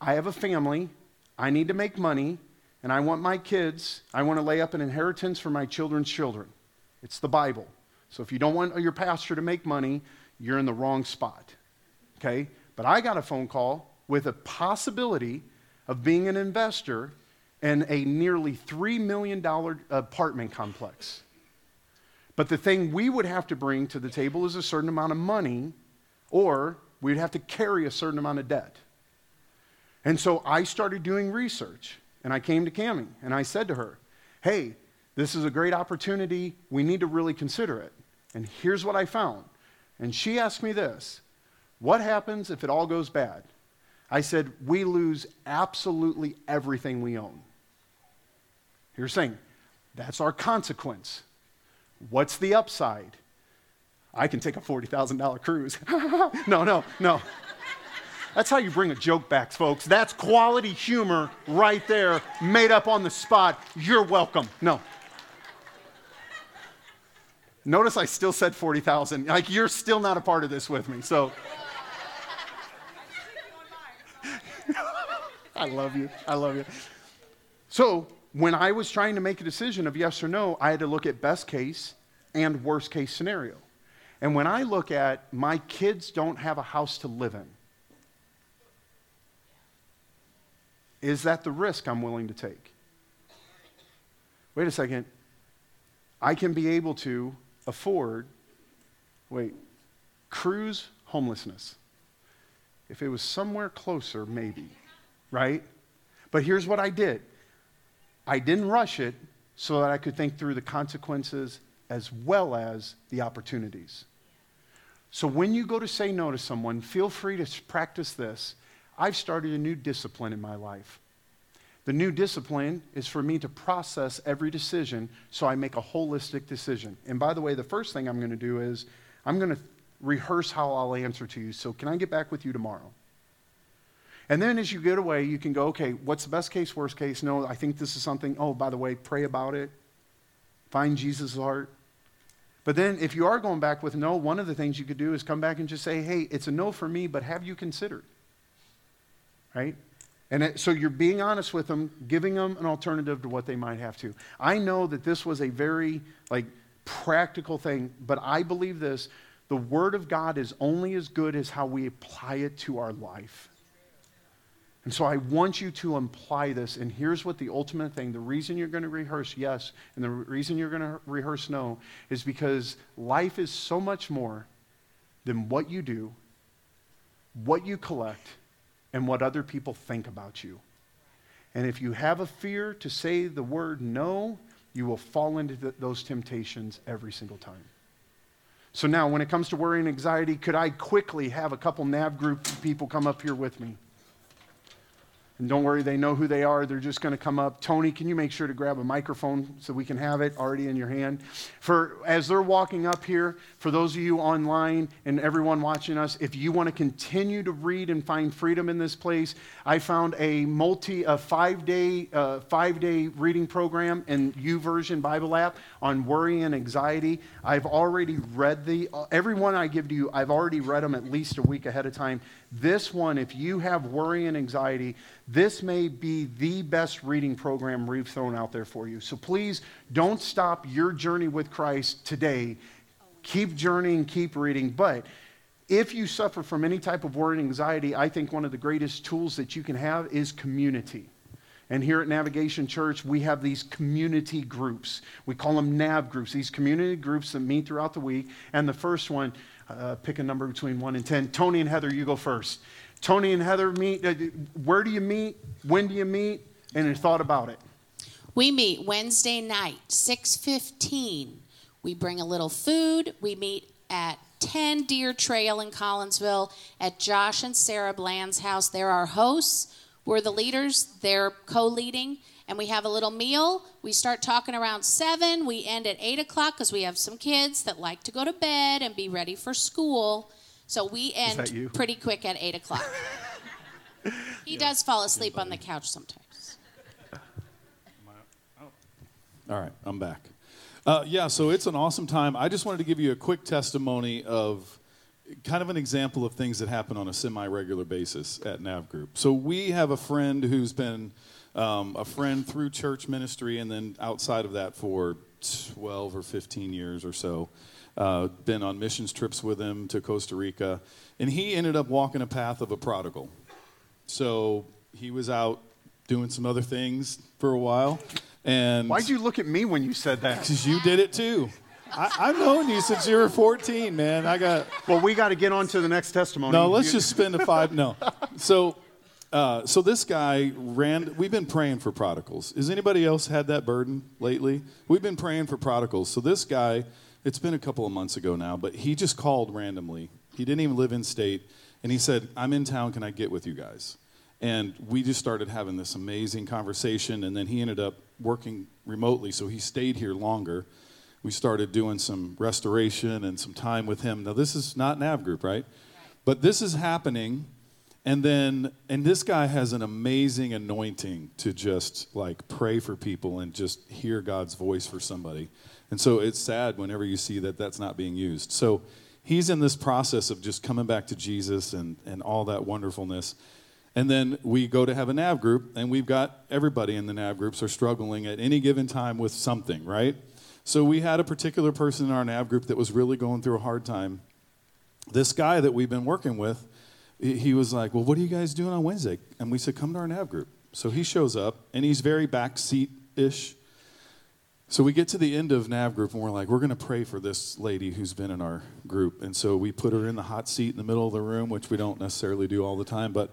I have a family, I need to make money, and I want my kids, I want to lay up an inheritance for my children's children. It's the Bible. So if you don't want your pastor to make money, you're in the wrong spot. Okay? But I got a phone call with a possibility of being an investor in a nearly $3 million apartment complex. But the thing we would have to bring to the table is a certain amount of money, or we'd have to carry a certain amount of debt. And so I started doing research, and I came to Cami, and I said to her, Hey, this is a great opportunity. We need to really consider it. And here's what I found. And she asked me this What happens if it all goes bad? I said, We lose absolutely everything we own. You're saying, That's our consequence. What's the upside? I can take a $40,000 cruise. no, no, no. That's how you bring a joke back, folks. That's quality humor right there, made up on the spot. You're welcome. No. Notice I still said 40,000. Like, you're still not a part of this with me. So, I love you. I love you. So, when I was trying to make a decision of yes or no, I had to look at best case and worst case scenario. And when I look at my kids don't have a house to live in, is that the risk I'm willing to take? Wait a second. I can be able to afford, wait, cruise homelessness. If it was somewhere closer, maybe, right? But here's what I did I didn't rush it so that I could think through the consequences as well as the opportunities. So when you go to say no to someone, feel free to practice this. I've started a new discipline in my life. The new discipline is for me to process every decision so I make a holistic decision. And by the way, the first thing I'm going to do is I'm going to rehearse how I'll answer to you. So, can I get back with you tomorrow? And then as you get away, you can go, okay, what's the best case, worst case? No, I think this is something. Oh, by the way, pray about it. Find Jesus' heart. But then if you are going back with no, one of the things you could do is come back and just say, hey, it's a no for me, but have you considered? Right? And it, so you're being honest with them, giving them an alternative to what they might have to. I know that this was a very like practical thing, but I believe this, the word of God is only as good as how we apply it to our life. And so I want you to imply this. And here's what the ultimate thing the reason you're going to rehearse yes, and the reason you're going to rehearse no, is because life is so much more than what you do, what you collect, and what other people think about you. And if you have a fear to say the word no, you will fall into th- those temptations every single time. So now, when it comes to worry and anxiety, could I quickly have a couple NAV group people come up here with me? And don't worry, they know who they are. They're just going to come up. Tony, can you make sure to grab a microphone so we can have it already in your hand? For as they're walking up here, for those of you online and everyone watching us, if you want to continue to read and find freedom in this place, I found a multi, a five day, uh, five day reading program in YouVersion Bible app on worry and anxiety. I've already read the every one I give to you. I've already read them at least a week ahead of time. This one, if you have worry and anxiety, this may be the best reading program we've thrown out there for you. So please don't stop your journey with Christ today. Keep journeying, keep reading. But if you suffer from any type of worry and anxiety, I think one of the greatest tools that you can have is community. And here at Navigation Church, we have these community groups. We call them NAV groups, these community groups that meet throughout the week. And the first one, uh, pick a number between 1 and 10. Tony and Heather, you go first. Tony and Heather meet. Uh, where do you meet? When do you meet? And your thought about it. We meet Wednesday night, 6:15. We bring a little food. We meet at 10 Deer Trail in Collinsville at Josh and Sarah Bland's house. They're our hosts. We're the leaders. They're co-leading and we have a little meal. We start talking around seven. We end at eight o'clock because we have some kids that like to go to bed and be ready for school. So we end pretty quick at eight o'clock. he yeah. does fall asleep on the couch sometimes. All right, I'm back. Uh, yeah, so it's an awesome time. I just wanted to give you a quick testimony of kind of an example of things that happen on a semi regular basis at NAV Group. So we have a friend who's been um, a friend through church ministry, and then outside of that for 12 or 15 years or so. Uh, been on missions trips with him to Costa Rica, and he ended up walking a path of a prodigal. So he was out doing some other things for a while. And why'd you look at me when you said that? Because you did it too. I, have known you since you were 14, man. I got. Well, we got to get on to the next testimony. No, let's just spend a five. No. So uh, so this guy ran. We've been praying for prodigals. Has anybody else had that burden lately? We've been praying for prodigals. So this guy, it's been a couple of months ago now, but he just called randomly. He didn't even live in state, and he said, "I'm in town. Can I get with you guys?" And we just started having this amazing conversation, and then he ended up working remotely, so he stayed here longer. We started doing some restoration and some time with him. Now this is not Nav Group, right? But this is happening and then, and this guy has an amazing anointing to just like pray for people and just hear God's voice for somebody. And so it's sad whenever you see that that's not being used. So he's in this process of just coming back to Jesus and, and all that wonderfulness. And then we go to have a NAV group, and we've got everybody in the NAV groups are struggling at any given time with something, right? So we had a particular person in our NAV group that was really going through a hard time. This guy that we've been working with, he was like, Well, what are you guys doing on Wednesday? And we said, Come to our nav group. So he shows up, and he's very backseat ish. So we get to the end of nav group, and we're like, We're going to pray for this lady who's been in our group. And so we put her in the hot seat in the middle of the room, which we don't necessarily do all the time, but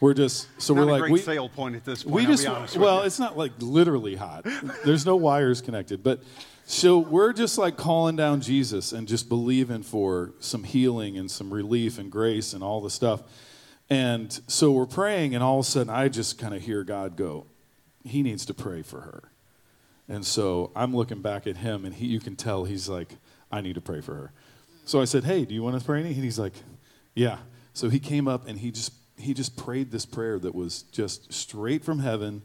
we're just so not we're like we sale point at this point. We just well, it's not like literally hot. There's no wires connected, but so we're just like calling down Jesus and just believing for some healing and some relief and grace and all the stuff. And so we're praying, and all of a sudden I just kind of hear God go, He needs to pray for her. And so I'm looking back at him, and he, you can tell he's like, I need to pray for her. So I said, Hey, do you want to pray? And he's like, Yeah. So he came up and he just he just prayed this prayer that was just straight from heaven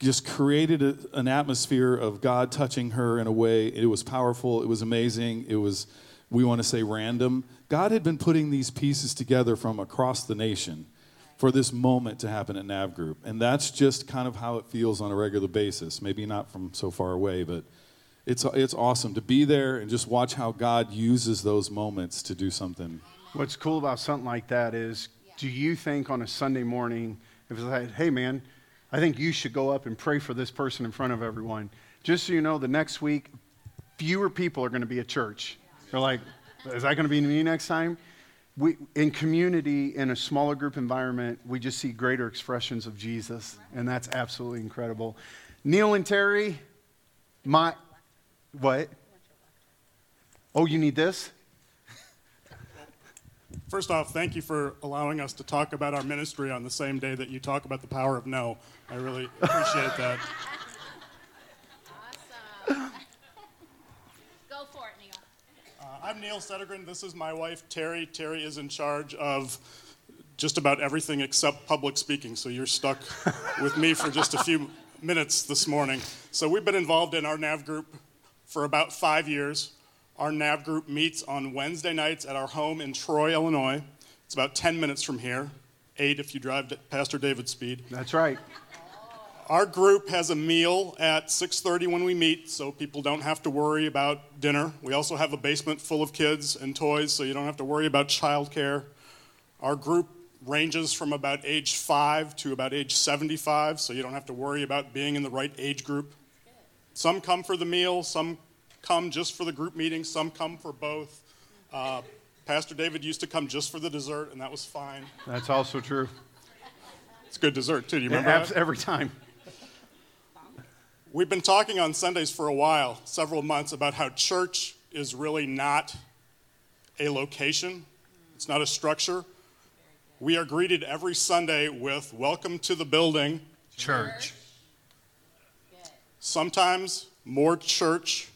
just created a, an atmosphere of God touching her in a way. It was powerful. It was amazing. It was, we want to say, random. God had been putting these pieces together from across the nation for this moment to happen at Nav Group. And that's just kind of how it feels on a regular basis. Maybe not from so far away, but it's, it's awesome to be there and just watch how God uses those moments to do something. What's cool about something like that is do you think on a Sunday morning, if it's like, hey man, I think you should go up and pray for this person in front of everyone. Just so you know, the next week, fewer people are going to be at church. They're like, is that going to be me next time? We, in community, in a smaller group environment, we just see greater expressions of Jesus, and that's absolutely incredible. Neil and Terry, my, what? Oh, you need this? First off, thank you for allowing us to talk about our ministry on the same day that you talk about the power of no. I really appreciate that. Awesome. Go for it, Neil. Uh, I'm Neil Settergren. This is my wife, Terry. Terry is in charge of just about everything except public speaking, so you're stuck with me for just a few minutes this morning. So we've been involved in our NAV group for about five years. Our NAV group meets on Wednesday nights at our home in Troy, Illinois. It's about 10 minutes from here, eight if you drive at Pastor David speed. That's right. Our group has a meal at 6:30 when we meet, so people don't have to worry about dinner. We also have a basement full of kids and toys, so you don't have to worry about childcare. Our group ranges from about age 5 to about age 75, so you don't have to worry about being in the right age group. Some come for the meal, some come just for the group meeting, some come for both. Uh, Pastor David used to come just for the dessert, and that was fine. That's also true. It's good dessert too. Do you remember that? every time. We've been talking on Sundays for a while, several months, about how church is really not a location, it's not a structure. We are greeted every Sunday with welcome to the building. Church. Sometimes more church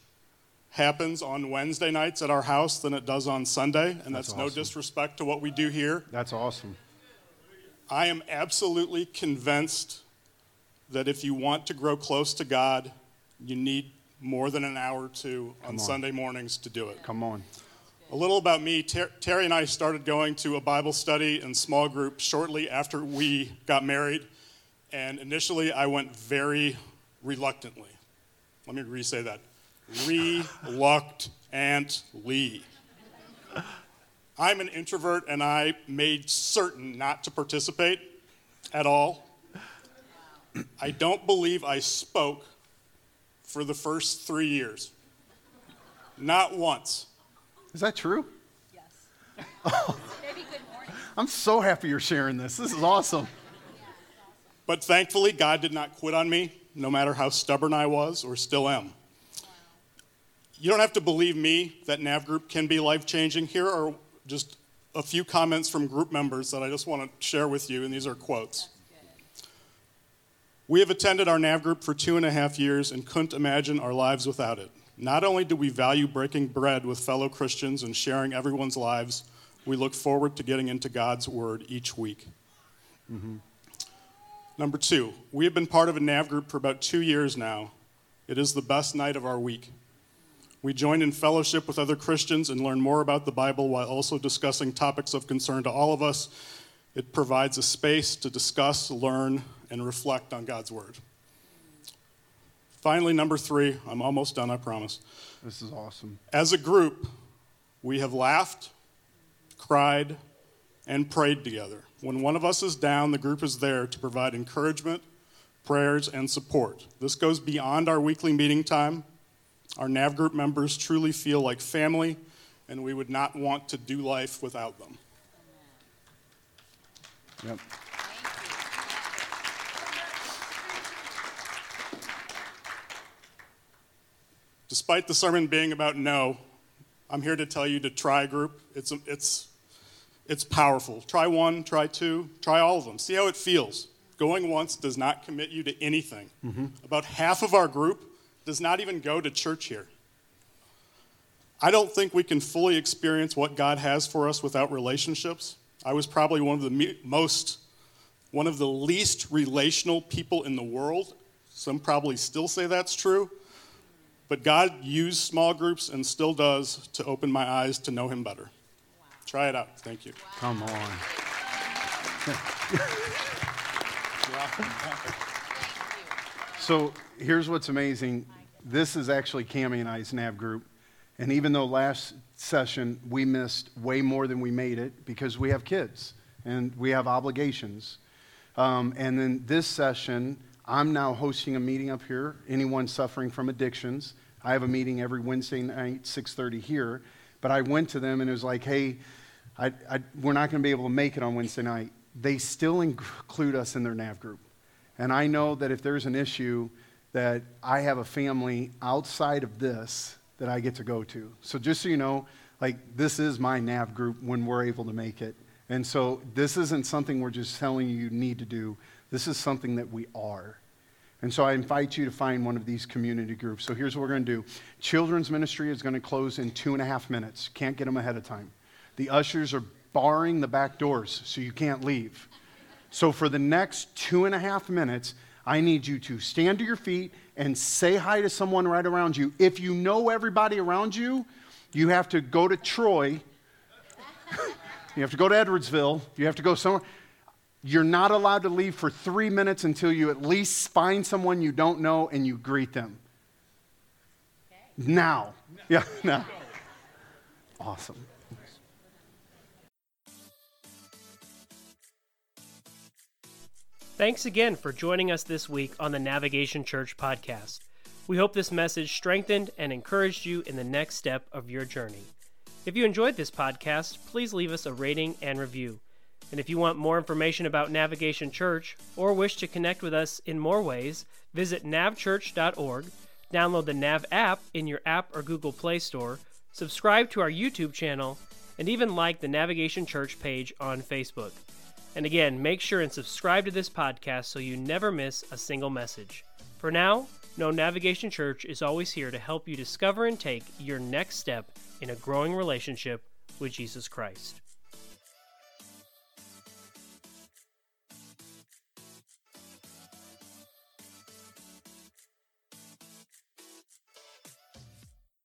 happens on Wednesday nights at our house than it does on Sunday, and that's, That's no disrespect to what we do here. That's awesome. I am absolutely convinced that if you want to grow close to God, you need more than an hour or two on, on. Sunday mornings to do it. Come on. A little about me Ter- Terry and I started going to a Bible study and small group shortly after we got married, and initially I went very reluctantly. Let me re say that reluctantly. I'm an introvert and I made certain not to participate at all. I don't believe I spoke for the first three years. Not once. Is that true? Yes. Maybe good morning. I'm so happy you're sharing this. This is awesome. But thankfully, God did not quit on me, no matter how stubborn I was or still am. You don't have to believe me that NAV Group can be life changing. Here are just a few comments from group members that I just want to share with you, and these are quotes. We have attended our NAV group for two and a half years and couldn't imagine our lives without it. Not only do we value breaking bread with fellow Christians and sharing everyone's lives, we look forward to getting into God's Word each week. Mm-hmm. Number two, we have been part of a NAV group for about two years now. It is the best night of our week. We join in fellowship with other Christians and learn more about the Bible while also discussing topics of concern to all of us. It provides a space to discuss, learn, and reflect on God's Word. Finally, number three, I'm almost done, I promise. This is awesome. As a group, we have laughed, cried, and prayed together. When one of us is down, the group is there to provide encouragement, prayers, and support. This goes beyond our weekly meeting time. Our NAV group members truly feel like family, and we would not want to do life without them. Yep. Despite the sermon being about no, I'm here to tell you to try a group. It's, it's, it's powerful. Try one, try two, try all of them. See how it feels. Going once does not commit you to anything. Mm-hmm. About half of our group does not even go to church here. I don't think we can fully experience what God has for us without relationships. I was probably one of the me- most, one of the least relational people in the world. Some probably still say that's true. But God used small groups and still does to open my eyes to know Him better. Try it out. Thank you. Come on. So here's what's amazing. This is actually Cami and I's NAV group. And even though last session we missed way more than we made it because we have kids and we have obligations. Um, and then this session, I'm now hosting a meeting up here. Anyone suffering from addictions, I have a meeting every Wednesday night, 6:30 here. But I went to them and it was like, hey, I, I, we're not going to be able to make it on Wednesday night. They still include us in their NAV group. And I know that if there's an issue, that I have a family outside of this that I get to go to. So just so you know, like this is my nav group when we're able to make it. And so this isn't something we're just telling you you need to do. This is something that we are. And so I invite you to find one of these community groups. So here's what we're going to do Children's ministry is going to close in two and a half minutes. Can't get them ahead of time. The ushers are barring the back doors, so you can't leave. So for the next two and a half minutes, I need you to stand to your feet and say hi to someone right around you. If you know everybody around you, you have to go to Troy. you have to go to Edwardsville. You have to go somewhere. You're not allowed to leave for three minutes until you at least find someone you don't know and you greet them. Okay. Now. Yeah, now. Awesome. Thanks again for joining us this week on the Navigation Church podcast. We hope this message strengthened and encouraged you in the next step of your journey. If you enjoyed this podcast, please leave us a rating and review. And if you want more information about Navigation Church or wish to connect with us in more ways, visit navchurch.org, download the Nav app in your app or Google Play Store, subscribe to our YouTube channel, and even like the Navigation Church page on Facebook. And again, make sure and subscribe to this podcast so you never miss a single message. For now, Know Navigation Church is always here to help you discover and take your next step in a growing relationship with Jesus Christ.